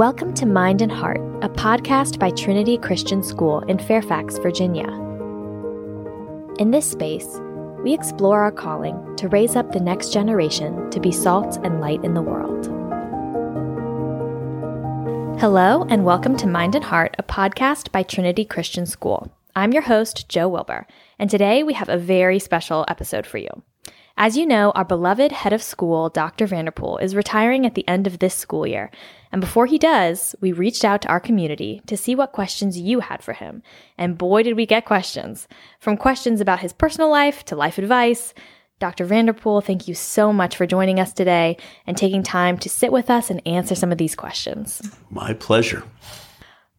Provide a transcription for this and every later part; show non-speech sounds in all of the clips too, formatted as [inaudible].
Welcome to Mind and Heart, a podcast by Trinity Christian School in Fairfax, Virginia. In this space, we explore our calling to raise up the next generation to be salt and light in the world. Hello, and welcome to Mind and Heart, a podcast by Trinity Christian School. I'm your host, Joe Wilbur, and today we have a very special episode for you. As you know, our beloved head of school, Dr. Vanderpool, is retiring at the end of this school year. And before he does, we reached out to our community to see what questions you had for him. And boy, did we get questions. From questions about his personal life to life advice. Dr. Vanderpool, thank you so much for joining us today and taking time to sit with us and answer some of these questions. My pleasure.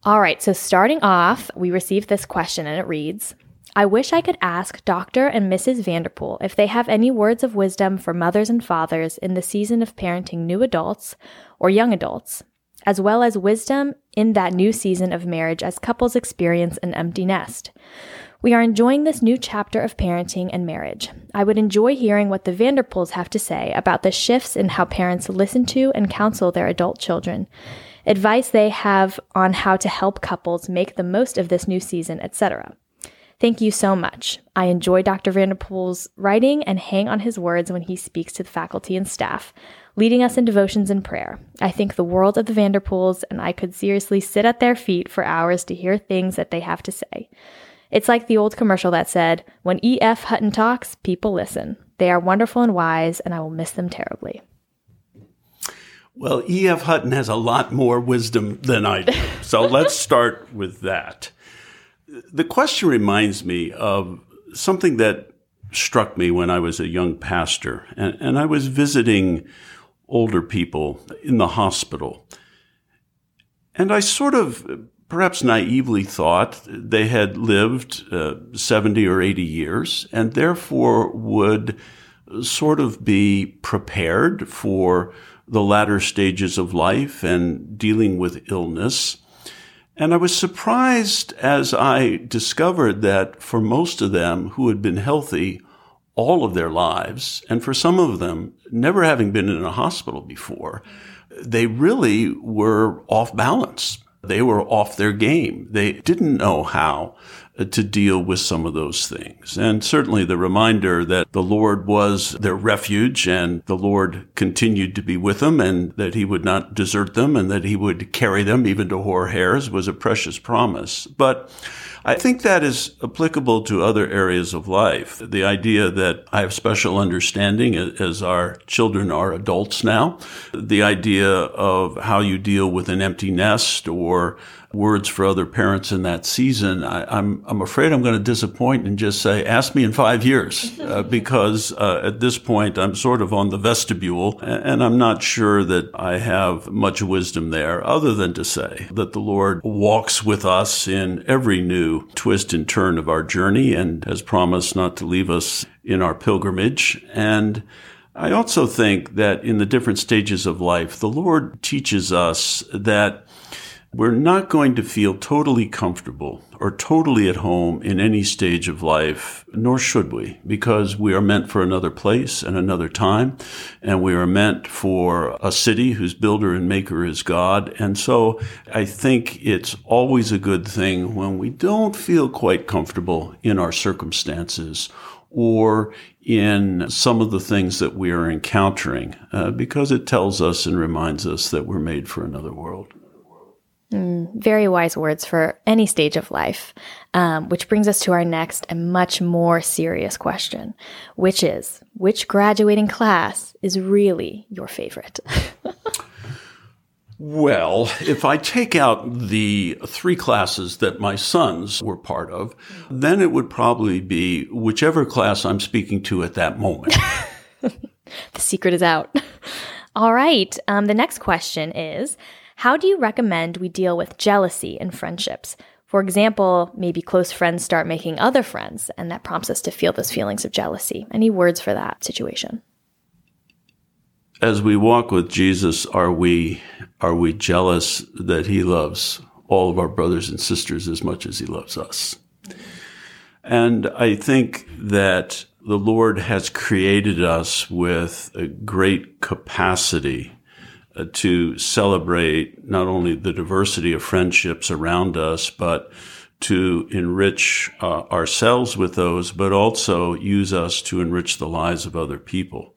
All right, so starting off, we received this question and it reads I wish I could ask Dr. and Mrs. Vanderpool if they have any words of wisdom for mothers and fathers in the season of parenting new adults or young adults, as well as wisdom in that new season of marriage as couples experience an empty nest. We are enjoying this new chapter of parenting and marriage. I would enjoy hearing what the Vanderpools have to say about the shifts in how parents listen to and counsel their adult children, advice they have on how to help couples make the most of this new season, etc. Thank you so much. I enjoy Dr. Vanderpool's writing and hang on his words when he speaks to the faculty and staff, leading us in devotions and prayer. I think the world of the Vanderpools, and I could seriously sit at their feet for hours to hear things that they have to say. It's like the old commercial that said, When E.F. Hutton talks, people listen. They are wonderful and wise, and I will miss them terribly. Well, E.F. Hutton has a lot more wisdom than I do. So [laughs] let's start with that the question reminds me of something that struck me when I was a young pastor, and, and I was visiting older people in the hospital. And I sort of, perhaps naively, thought they had lived uh, 70 or 80 years and therefore would sort of be prepared for the latter stages of life and dealing with illness. And I was surprised as I discovered that for most of them who had been healthy all of their lives, and for some of them never having been in a hospital before, they really were off balance. They were off their game. They didn't know how to deal with some of those things. And certainly the reminder that the Lord was their refuge and the Lord continued to be with them and that he would not desert them and that he would carry them even to hoar hairs was a precious promise. But I think that is applicable to other areas of life. The idea that I have special understanding as our children are adults now, the idea of how you deal with an empty nest or words for other parents in that season, I, am I'm, I'm afraid I'm going to disappoint and just say, ask me in five years, uh, [laughs] because uh, at this point I'm sort of on the vestibule, and I'm not sure that I have much wisdom there, other than to say that the Lord walks with us in every new twist and turn of our journey, and has promised not to leave us in our pilgrimage, and I also think that in the different stages of life, the Lord teaches us that we're not going to feel totally comfortable or totally at home in any stage of life, nor should we, because we are meant for another place and another time, and we are meant for a city whose builder and maker is God. And so I think it's always a good thing when we don't feel quite comfortable in our circumstances or in some of the things that we are encountering, uh, because it tells us and reminds us that we're made for another world. Mm, very wise words for any stage of life, um, which brings us to our next and much more serious question, which is which graduating class is really your favorite? [laughs] well, if I take out the three classes that my sons were part of, then it would probably be whichever class I'm speaking to at that moment. [laughs] the secret is out. [laughs] All right. Um, the next question is how do you recommend we deal with jealousy in friendships? For example, maybe close friends start making other friends, and that prompts us to feel those feelings of jealousy. Any words for that situation? As we walk with Jesus, are we are we jealous that he loves all of our brothers and sisters as much as he loves us? And I think that the Lord has created us with a great capacity to celebrate not only the diversity of friendships around us, but to enrich uh, ourselves with those, but also use us to enrich the lives of other people.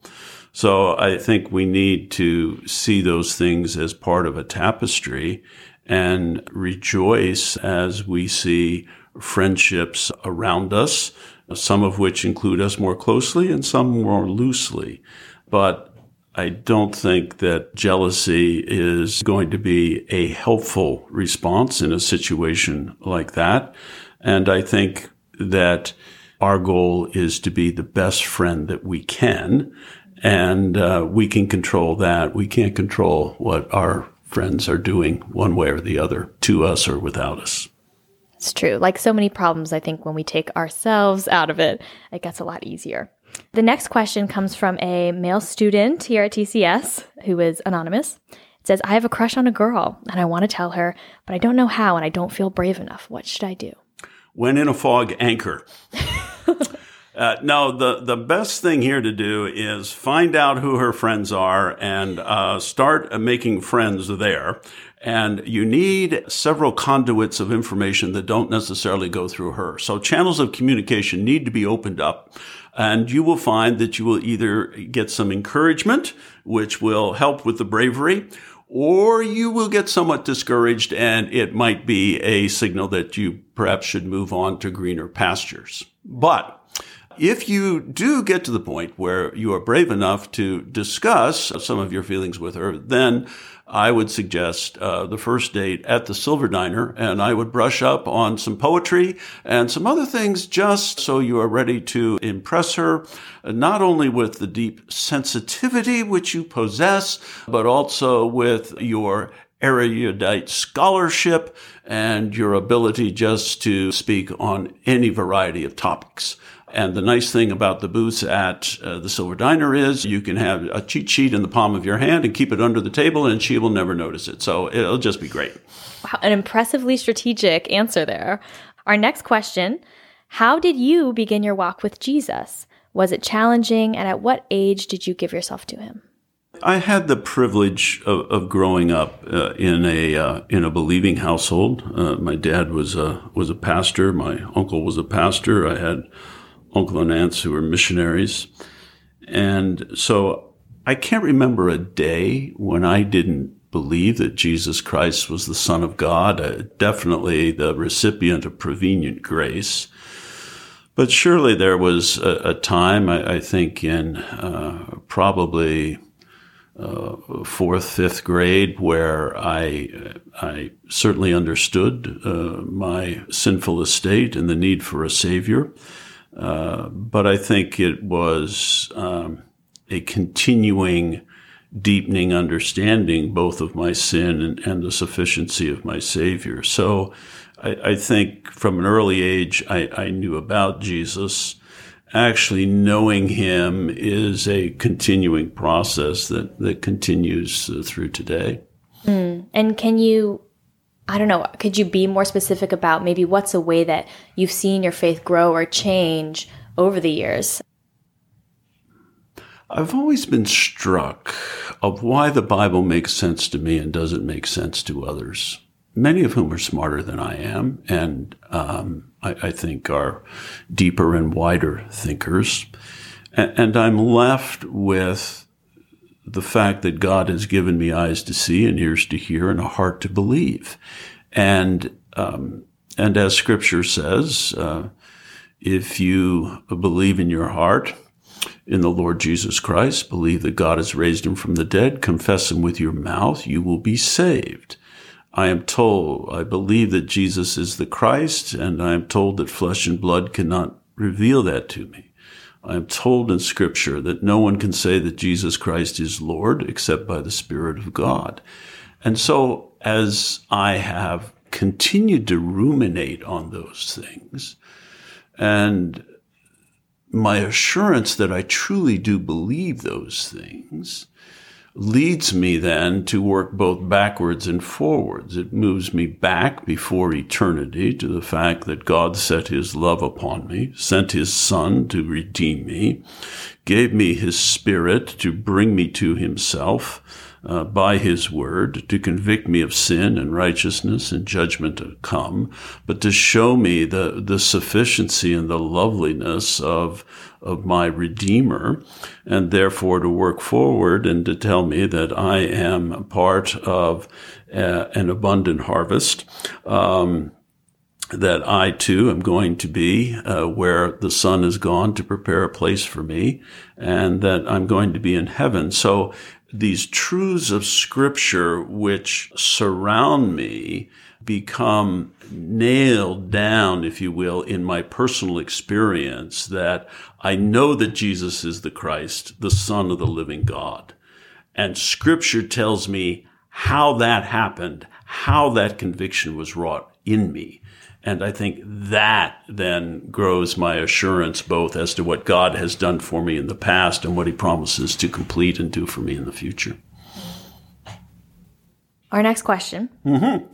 So I think we need to see those things as part of a tapestry and rejoice as we see friendships around us, some of which include us more closely and some more loosely. But I don't think that jealousy is going to be a helpful response in a situation like that. And I think that our goal is to be the best friend that we can. And uh, we can control that. We can't control what our friends are doing one way or the other to us or without us. It's true. Like so many problems, I think when we take ourselves out of it, it gets a lot easier. The next question comes from a male student here at TCS who is anonymous. It says, I have a crush on a girl and I want to tell her, but I don't know how and I don't feel brave enough. What should I do? When in a fog, anchor. [laughs] uh, no, the, the best thing here to do is find out who her friends are and uh, start making friends there. And you need several conduits of information that don't necessarily go through her. So channels of communication need to be opened up. And you will find that you will either get some encouragement, which will help with the bravery, or you will get somewhat discouraged and it might be a signal that you perhaps should move on to greener pastures. But if you do get to the point where you are brave enough to discuss some of your feelings with her, then I would suggest uh, the first date at the Silver Diner, and I would brush up on some poetry and some other things just so you are ready to impress her, not only with the deep sensitivity which you possess, but also with your erudite scholarship and your ability just to speak on any variety of topics. And the nice thing about the booths at uh, the Silver Diner is you can have a cheat sheet in the palm of your hand and keep it under the table, and she will never notice it. So it'll just be great. Wow, an impressively strategic answer there. Our next question How did you begin your walk with Jesus? Was it challenging, and at what age did you give yourself to him? I had the privilege of, of growing up uh, in a uh, in a believing household. Uh, my dad was a was a pastor. My uncle was a pastor. I had uncle and aunts who were missionaries. And so I can't remember a day when I didn't believe that Jesus Christ was the Son of God, uh, definitely the recipient of prevenient grace. But surely there was a, a time, I, I, think, in uh, probably uh, fourth, fifth grade, where I I certainly understood uh, my sinful estate and the need for a savior. Uh, but I think it was um, a continuing, deepening understanding both of my sin and, and the sufficiency of my Savior. So I, I think from an early age, I, I, knew about Jesus. Actually, knowing him is a continuing process that, that continues uh, through today. Mm. And can you I don't know, could you be more specific about maybe what's a way that you've seen your faith grow or change over the years? I've always been struck of why the Bible makes sense to me and doesn't make sense to others, many of whom are smarter than I am and um, I, I, think are deeper and wider thinkers. And, and I'm left with the fact that God has given me eyes to see and ears to hear and a heart to believe. And, um, and as scripture says, uh, if you believe in your heart in the Lord Jesus Christ, believe that God has raised him from the dead, confess him with your mouth, you will be saved. I am told, I believe that Jesus is the Christ, and I am told that flesh and blood cannot reveal that to me. I am told in scripture that no one can say that Jesus Christ is Lord except by the Spirit of God. And so as I have continued to ruminate on those things and my assurance that I truly do believe those things, leads me then to work both backwards and forwards. It moves me back before eternity to the fact that God set his love upon me, sent his son to redeem me, gave me his spirit to bring me to himself, uh, by his word to convict me of sin and righteousness and judgment to come, but to show me the, the sufficiency and the loveliness of, of my Redeemer, and therefore to work forward and to tell me that I am part of uh, an abundant harvest. Um, that I too am going to be uh, where the Son is gone to prepare a place for me, and that I'm going to be in heaven. So these truths of scripture which surround me become nailed down, if you will, in my personal experience that I know that Jesus is the Christ, the Son of the living God. And scripture tells me how that happened, how that conviction was wrought in me. And I think that then grows my assurance both as to what God has done for me in the past and what he promises to complete and do for me in the future. Our next question mm-hmm.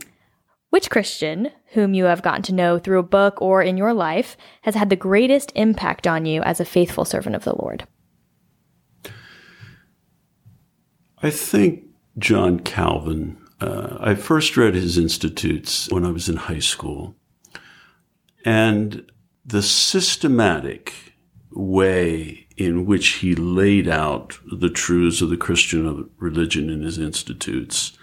Which Christian, whom you have gotten to know through a book or in your life, has had the greatest impact on you as a faithful servant of the Lord? I think John Calvin. Uh, I first read his Institutes when I was in high school. And the systematic way in which he laid out the truths of the Christian religion in his institutes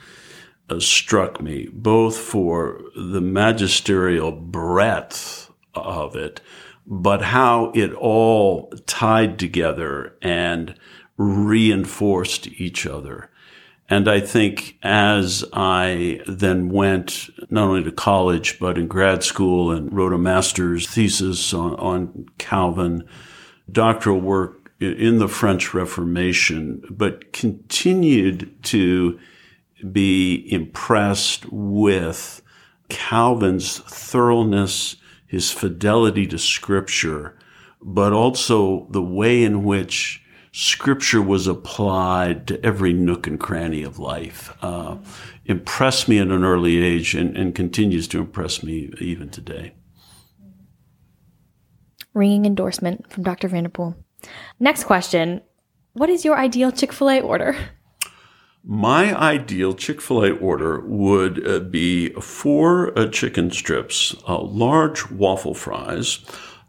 uh, struck me, both for the magisterial breadth of it, but how it all tied together and reinforced each other. And I think as I then went not only to college, but in grad school and wrote a master's thesis on, on Calvin, doctoral work in the French Reformation, but continued to be impressed with Calvin's thoroughness, his fidelity to scripture, but also the way in which scripture was applied to every nook and cranny of life. Uh, impressed me at an early age and, and continues to impress me even today. Ringing endorsement from Dr. Vanderpool. Next question What is your ideal Chick fil A order? My ideal Chick fil A order would uh, be four uh, chicken strips, uh, large waffle fries,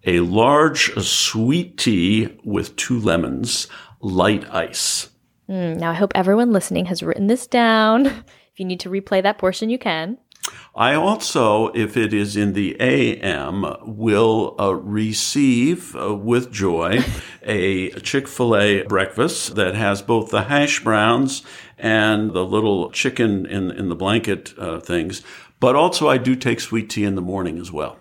a large sweet tea with two lemons, light ice. Mm, now, I hope everyone listening has written this down. [laughs] if you need to replay that portion, you can. I also, if it is in the AM, will uh, receive uh, with joy a Chick fil A breakfast that has both the hash browns and the little chicken in, in the blanket uh, things. But also, I do take sweet tea in the morning as well.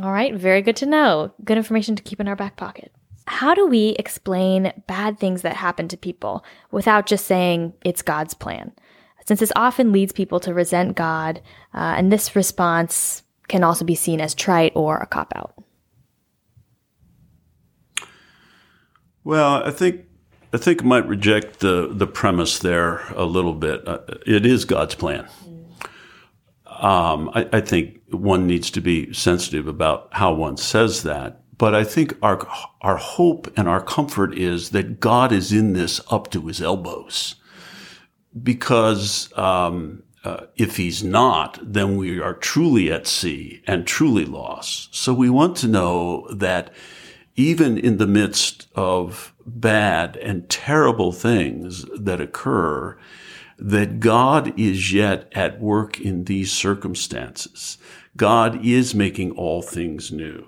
All right, very good to know. Good information to keep in our back pocket. How do we explain bad things that happen to people without just saying it's God's plan? Since this often leads people to resent God, uh, and this response can also be seen as trite or a cop out. Well, I think I think I might reject the the premise there a little bit. Uh, it is God's plan. Um, I, I, think one needs to be sensitive about how one says that. But I think our our hope and our comfort is that God is in this up to his elbows, because um, uh, if he's not, then we are truly at sea and truly lost. So we want to know that even in the midst of bad and terrible things that occur, that God is yet at work in these circumstances. God is making all things new.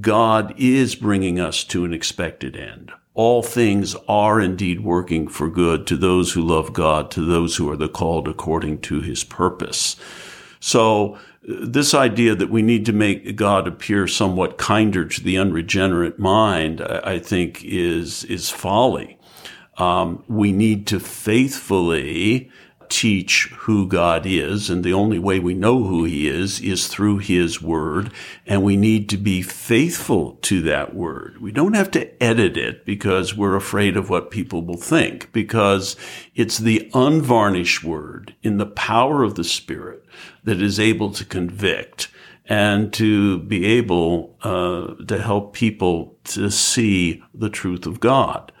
God is bringing us to an expected end. All things are indeed working for good to those who love God, to those who are the called according to his purpose. So this idea that we need to make God appear somewhat kinder to the unregenerate mind, I think is, is folly um, we need to faithfully teach who God is. And the only way we know who he is is through his word. And we need to be faithful to that word. We don't have to edit it because we're afraid of what people will think because it's the unvarnished word in the power of the spirit that is able to convict and to be able uh, to help people to see the truth of God.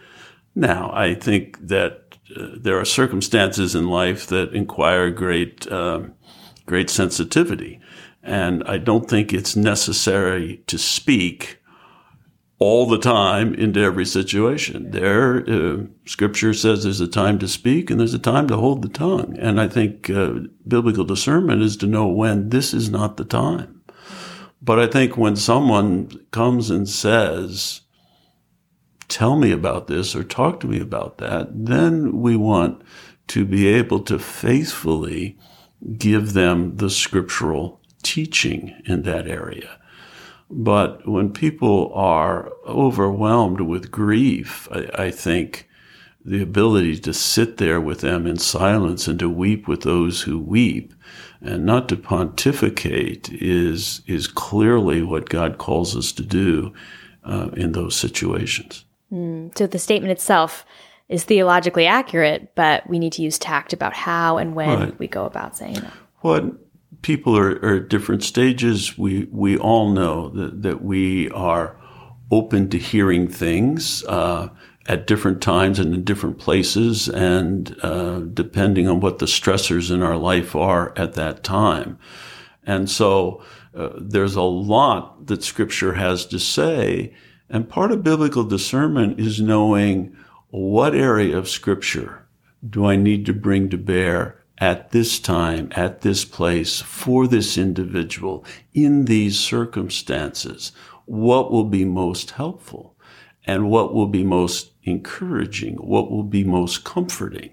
Now, I think that uh, there are circumstances in life that inquire great, uh, great sensitivity, and I don't think it's necessary to speak all the time into every situation. There, uh, Scripture says there's a time to speak and there's a time to hold the tongue, and I think uh, biblical discernment is to know when this is not the time. But I think when someone comes and says, tell me about this or talk to me about that, then we want to be able to faithfully give them the scriptural teaching in that area. But when people are overwhelmed with grief, I, I, think the ability to sit there with them in silence and to weep with those who weep and not to pontificate is is clearly what God calls us to do uh, in those situations. Mm. So the statement itself is theologically accurate, but we need to use tact about how and when right. we go about saying it. What people are, are, at different stages. We we all know that that we are open to hearing things. Uh, at different times and in different places, and uh, depending on what the stressors in our life are at that time. And so uh, there's a lot that Scripture has to say. And part of biblical discernment is knowing what area of Scripture do I need to bring to bear at this time, at this place, for this individual, in these circumstances? What will be most helpful? and what will be most encouraging, what will be most comforting.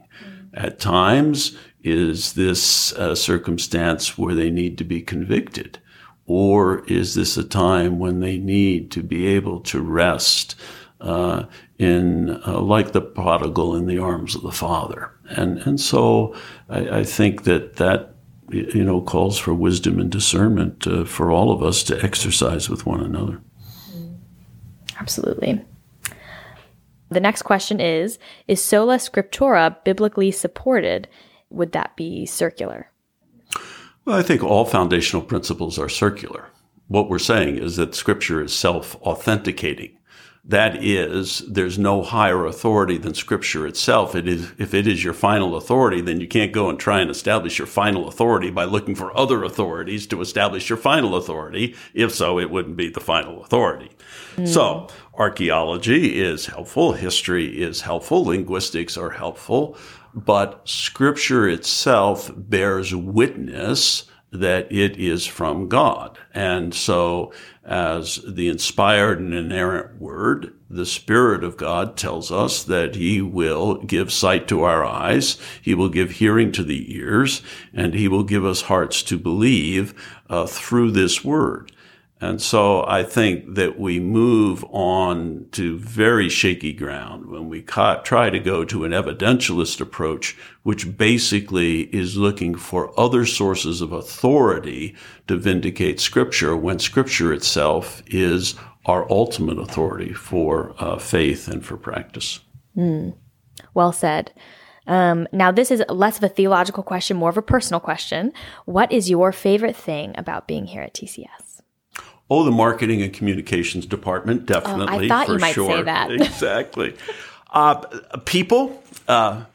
At times, is this a circumstance where they need to be convicted? Or is this a time when they need to be able to rest uh, in, uh, like the prodigal, in the arms of the Father? And and so I, I think that that you know calls for wisdom and discernment uh, for all of us to exercise with one another. Absolutely. The next question is Is sola scriptura biblically supported? Would that be circular? Well, I think all foundational principles are circular. What we're saying is that scripture is self authenticating. That is, there's no higher authority than scripture itself. It is, if it is your final authority, then you can't go and try and establish your final authority by looking for other authorities to establish your final authority. If so, it wouldn't be the final authority. Mm. So archaeology is helpful. History is helpful. Linguistics are helpful, but scripture itself bears witness that it is from God. And so as the inspired and inerrant word, the Spirit of God tells us that He will give sight to our eyes, He will give hearing to the ears, and He will give us hearts to believe uh, through this word. And so I think that we move on to very shaky ground when we ca- try to go to an evidentialist approach, which basically is looking for other sources of authority to vindicate scripture when scripture itself is our ultimate authority for uh, faith and for practice. Mm. Well said. Um, now, this is less of a theological question, more of a personal question. What is your favorite thing about being here at TCS? Oh, the marketing and communications department, definitely. Oh, I thought you might sure. say that. [laughs] [laughs] exactly. Uh, people, uh,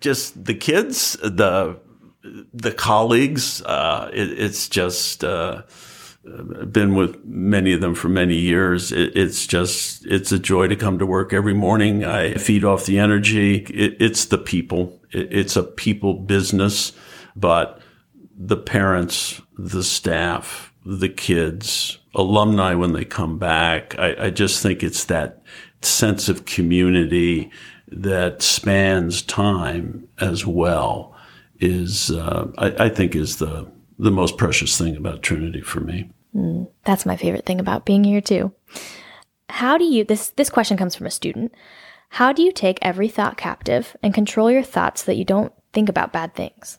just the kids, the the colleagues. Uh, it, it's just uh, been with many of them for many years. It, it's just it's a joy to come to work every morning. I feed off the energy. It, it's the people. it's a people business, but the parents, the staff, the kids, alumni when they come back. I, I just think it's that sense of community that spans time as well is uh, I, I, think is the the most precious thing about Trinity for me. Mm, that's my favorite thing about being here too. How do you this this question comes from a student. How do you take every thought captive and control your thoughts so that you don't think about bad things?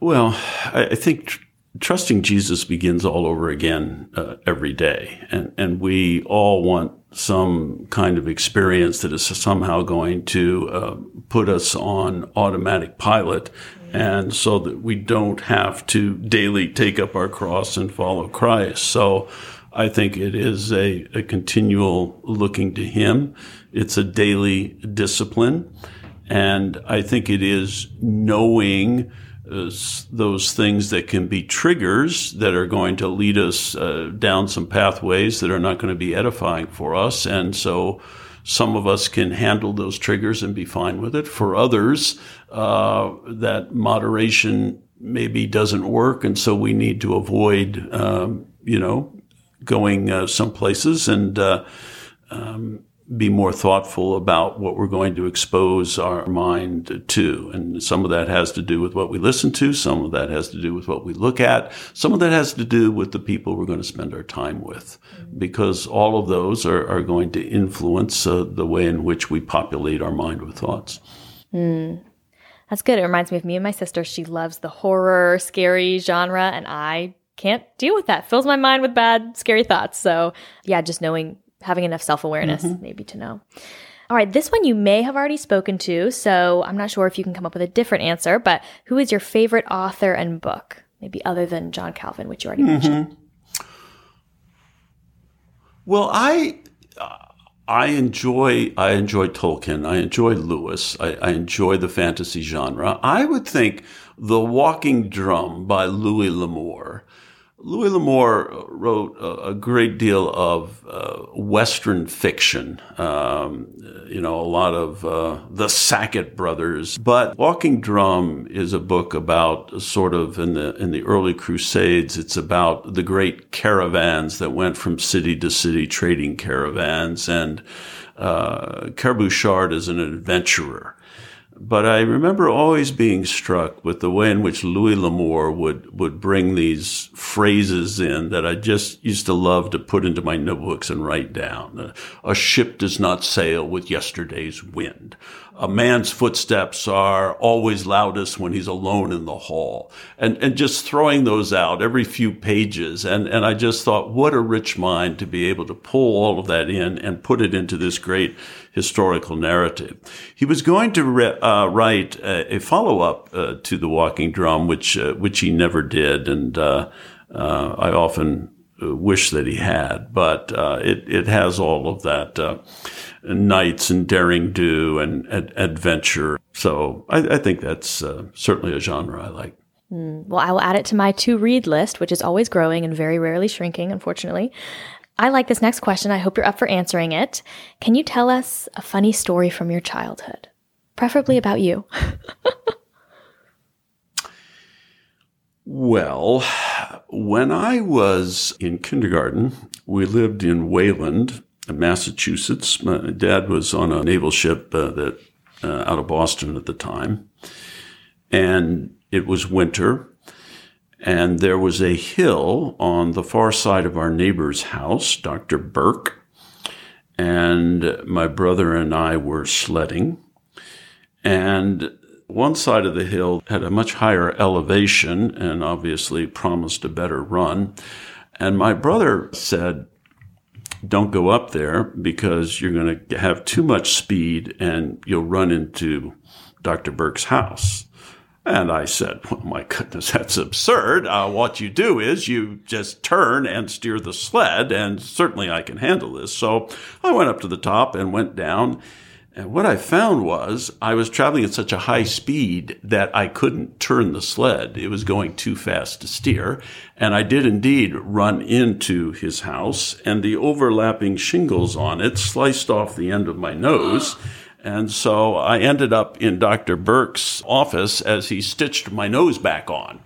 Well, I, I think trusting Jesus begins all over again uh, every day. And, and we all want some kind of experience that is somehow going to uh, put us on automatic pilot. And so that we don't have to daily take up our cross and follow Christ. So I think it is a, a continual looking to Him. It's a daily discipline. And I think it is knowing those things that can be triggers that are going to lead us uh, down some pathways that are not going to be edifying for us. And so some of us can handle those triggers and be fine with it. For others, uh, that moderation maybe doesn't work. And so we need to avoid, um, you know, going uh, some places and, uh, um, be more thoughtful about what we're going to expose our mind to. And some of that has to do with what we listen to. Some of that has to do with what we look at. Some of that has to do with the people we're going to spend our time with, because all of those are, are going to influence uh, the way in which we populate our mind with thoughts. Mm. That's good. It reminds me of me and my sister. She loves the horror, scary genre, and I can't deal with that. Fills my mind with bad, scary thoughts. So, yeah, just knowing having enough self awareness, mm-hmm. maybe to know. All right, this one you may have already spoken to, so I'm not sure if you can come up with a different answer, but who is your favorite author and book? Maybe other than John Calvin, which you already mm-hmm. mentioned. Well, I I enjoy I enjoy Tolkien. I enjoy Lewis. I, I, enjoy the fantasy genre. I would think The Walking Drum by Louis L'Amour Louis L'Amour wrote a, a great deal of uh, Western fiction, um, you know, a lot of uh, the Sackett brothers. But Walking Drum is a book about sort of in the in the early Crusades. It's about the great caravans that went from city to city, trading caravans, and uh, is an adventurer but I remember always being struck with the way in which Louis L'Amour would, would bring these phrases in that I just used to love to put into my notebooks and write down. A ship does not sail with yesterday's wind a man's footsteps are always loudest when he's alone in the hall. And and just throwing those out every few pages and and I just thought what a rich mind to be able to pull all of that in and put it into this great historical narrative. He was going to re- uh, write a, a follow-up uh, to the walking drum which uh, which he never did and uh, uh, I often uh, wish that he had but it it has all of that knights and daring do and ad- adventure. So I, I think that's uh, certainly a genre I like. Mm, well, I will add it to my to read list, which is always growing and very rarely shrinking, unfortunately. I like this next question. I hope you're up for answering it. Can you tell us a funny story from your childhood, preferably about you? [laughs] well, when I was in kindergarten, we lived in Wayland, Massachusetts. My dad was on a naval ship uh, that uh, out of Boston at the time, and it was winter, and there was a hill on the far side of our neighbor's house, Dr. Burke, and my brother and I were sledding, and one side of the hill had a much higher elevation and obviously promised a better run. And my brother said, don't go up there because you're going to have too much speed and you'll run into Dr. Burke's house. And I said, [laughs] well, my goodness, that's absurd. Uh, what you do is you just turn and steer the sled, and certainly I can handle this. So I went up to the top and went down and what I found was I was traveling at such a high speed that I couldn't turn the sled. It was going too fast to steer. And I did indeed run into his house and the overlapping shingles on it sliced off the end of my nose. And so I ended up in Dr. Burke's office as he stitched my nose back on.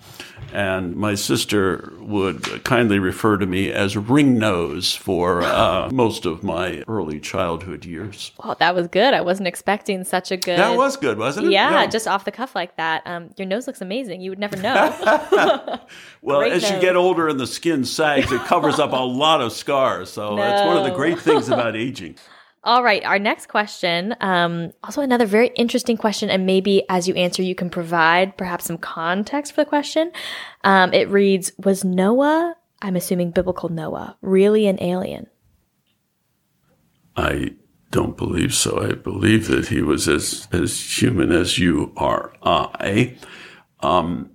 And my sister would kindly refer to me as Ring Nose for uh, most of my early childhood years. Well, that was good. I wasn't expecting such a good. That was good, wasn't it? Yeah, yeah. just off the cuff like that. Um, your nose looks amazing. You would never know. [laughs] [laughs] well, great as nose. you get older and the skin sags, it covers up a lot of scars. So no. that's one of the great things [laughs] about aging. All right, our next question. Um, also, another very interesting question, and maybe as you answer, you can provide perhaps some context for the question. Um, it reads Was Noah, I'm assuming biblical Noah, really an alien? I don't believe so. I believe that he was as, as human as you are I. Um,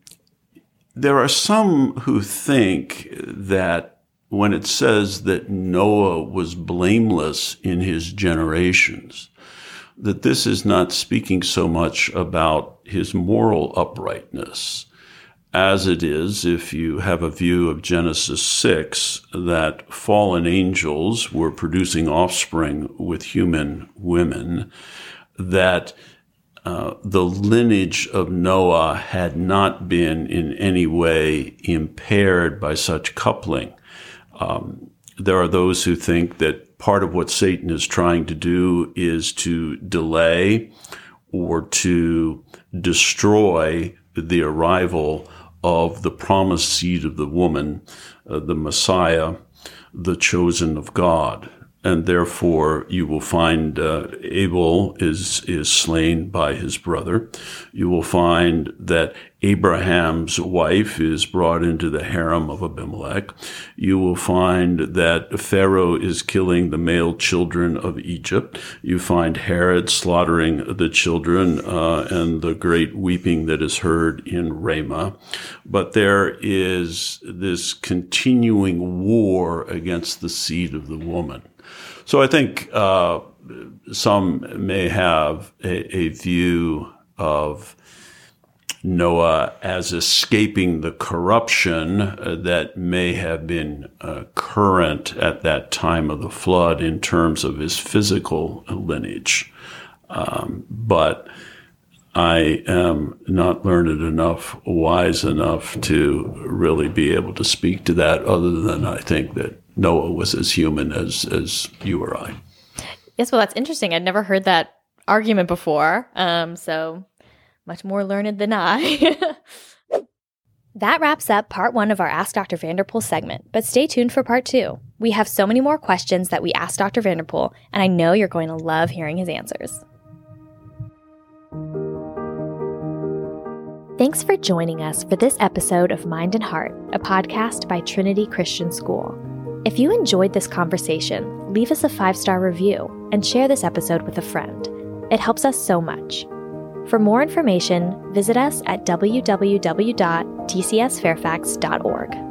there are some who think that when it says that Noah was blameless in his generations, that this is not speaking so much about his moral uprightness as it is if you have a view of Genesis 6 that fallen angels were producing offspring with human women, that uh, the lineage of Noah had not been in any way impaired by such coupling. Um, there are those who think that part of what Satan is trying to do is to delay or to destroy the arrival of the promised seed of the woman, uh, the Messiah, the chosen of God and therefore you will find uh, Abel is is slain by his brother. You will find that Abraham's wife is brought into the harem of Abimelech. You will find that Pharaoh is killing the male children of Egypt. You find Herod slaughtering the children uh, and the great weeping that is heard in Ramah. But there is this continuing war against the seed of the woman. So I think uh, some may have a, a, view of Noah as escaping the corruption uh, that may have been uh, current at that time of the flood in terms of his physical lineage. Um, but I am not learned enough, wise enough to really be able to speak to that, other than I think that Noah was as human as as you or I. Yes, well, that's interesting. I'd never heard that argument before. Um, so much more learned than I. [laughs] that wraps up part one of our Ask Dr. Vanderpool segment, but stay tuned for part two. We have so many more questions that we asked Dr. Vanderpool, and I know you're going to love hearing his answers. Thanks for joining us for this episode of Mind and Heart, a podcast by Trinity Christian School. If you enjoyed this conversation, leave us a five star review and share this episode with a friend. It helps us so much. For more information, visit us at www.tcsfairfax.org.